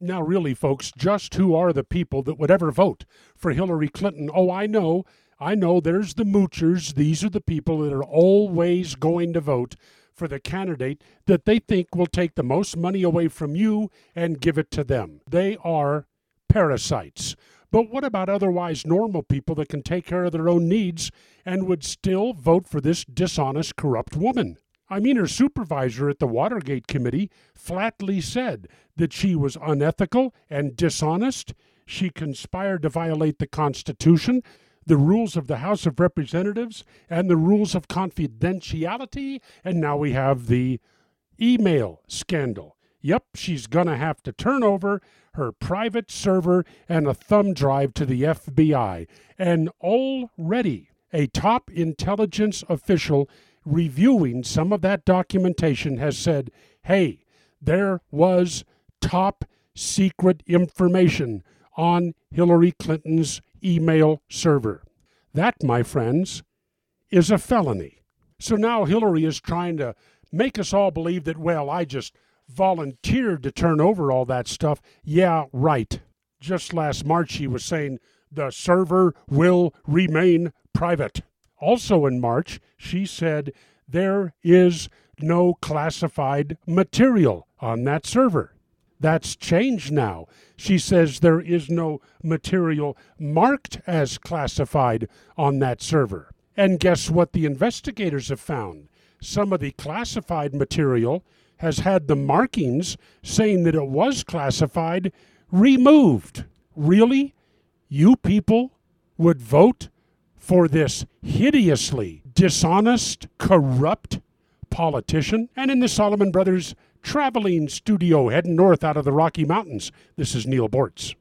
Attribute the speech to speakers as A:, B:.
A: Now, really, folks, just who are the people that would ever vote for Hillary Clinton? Oh, I know. I know there's the moochers. These are the people that are always going to vote for the candidate that they think will take the most money away from you and give it to them. They are parasites. But what about otherwise normal people that can take care of their own needs and would still vote for this dishonest, corrupt woman? I mean, her supervisor at the Watergate Committee flatly said that she was unethical and dishonest. She conspired to violate the Constitution, the rules of the House of Representatives, and the rules of confidentiality. And now we have the email scandal. Yep, she's going to have to turn over her private server and a thumb drive to the FBI. And already a top intelligence official reviewing some of that documentation has said, hey, there was top secret information on Hillary Clinton's email server. That, my friends, is a felony. So now Hillary is trying to make us all believe that, well, I just volunteered to turn over all that stuff. Yeah, right. Just last March, she was saying the server will remain private. Also in March, she said there is no classified material on that server. That's changed now. She says there is no material marked as classified on that server. And guess what the investigators have found? Some of the classified material has had the markings saying that it was classified removed. Really? You people would vote for this hideously dishonest, corrupt politician? And in the Solomon Brothers traveling studio heading north out of the Rocky Mountains, this is Neal Boortz.